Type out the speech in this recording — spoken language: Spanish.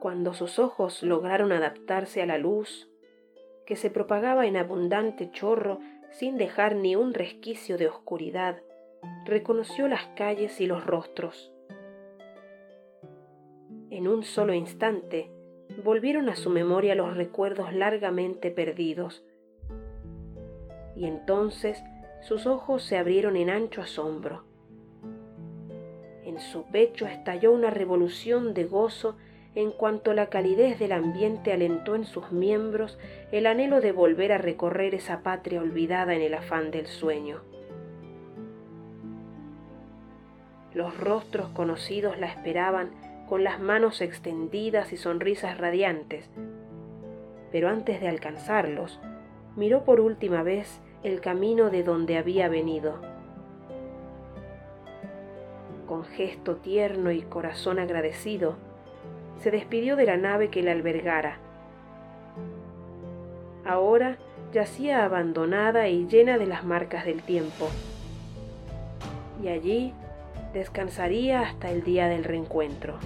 Cuando sus ojos lograron adaptarse a la luz, que se propagaba en abundante chorro sin dejar ni un resquicio de oscuridad, reconoció las calles y los rostros. En un solo instante volvieron a su memoria los recuerdos largamente perdidos, y entonces sus ojos se abrieron en ancho asombro. En su pecho estalló una revolución de gozo en cuanto la calidez del ambiente alentó en sus miembros el anhelo de volver a recorrer esa patria olvidada en el afán del sueño. Los rostros conocidos la esperaban con las manos extendidas y sonrisas radiantes, pero antes de alcanzarlos, miró por última vez el camino de donde había venido. Con gesto tierno y corazón agradecido, se despidió de la nave que la albergara. Ahora yacía abandonada y llena de las marcas del tiempo. Y allí descansaría hasta el día del reencuentro.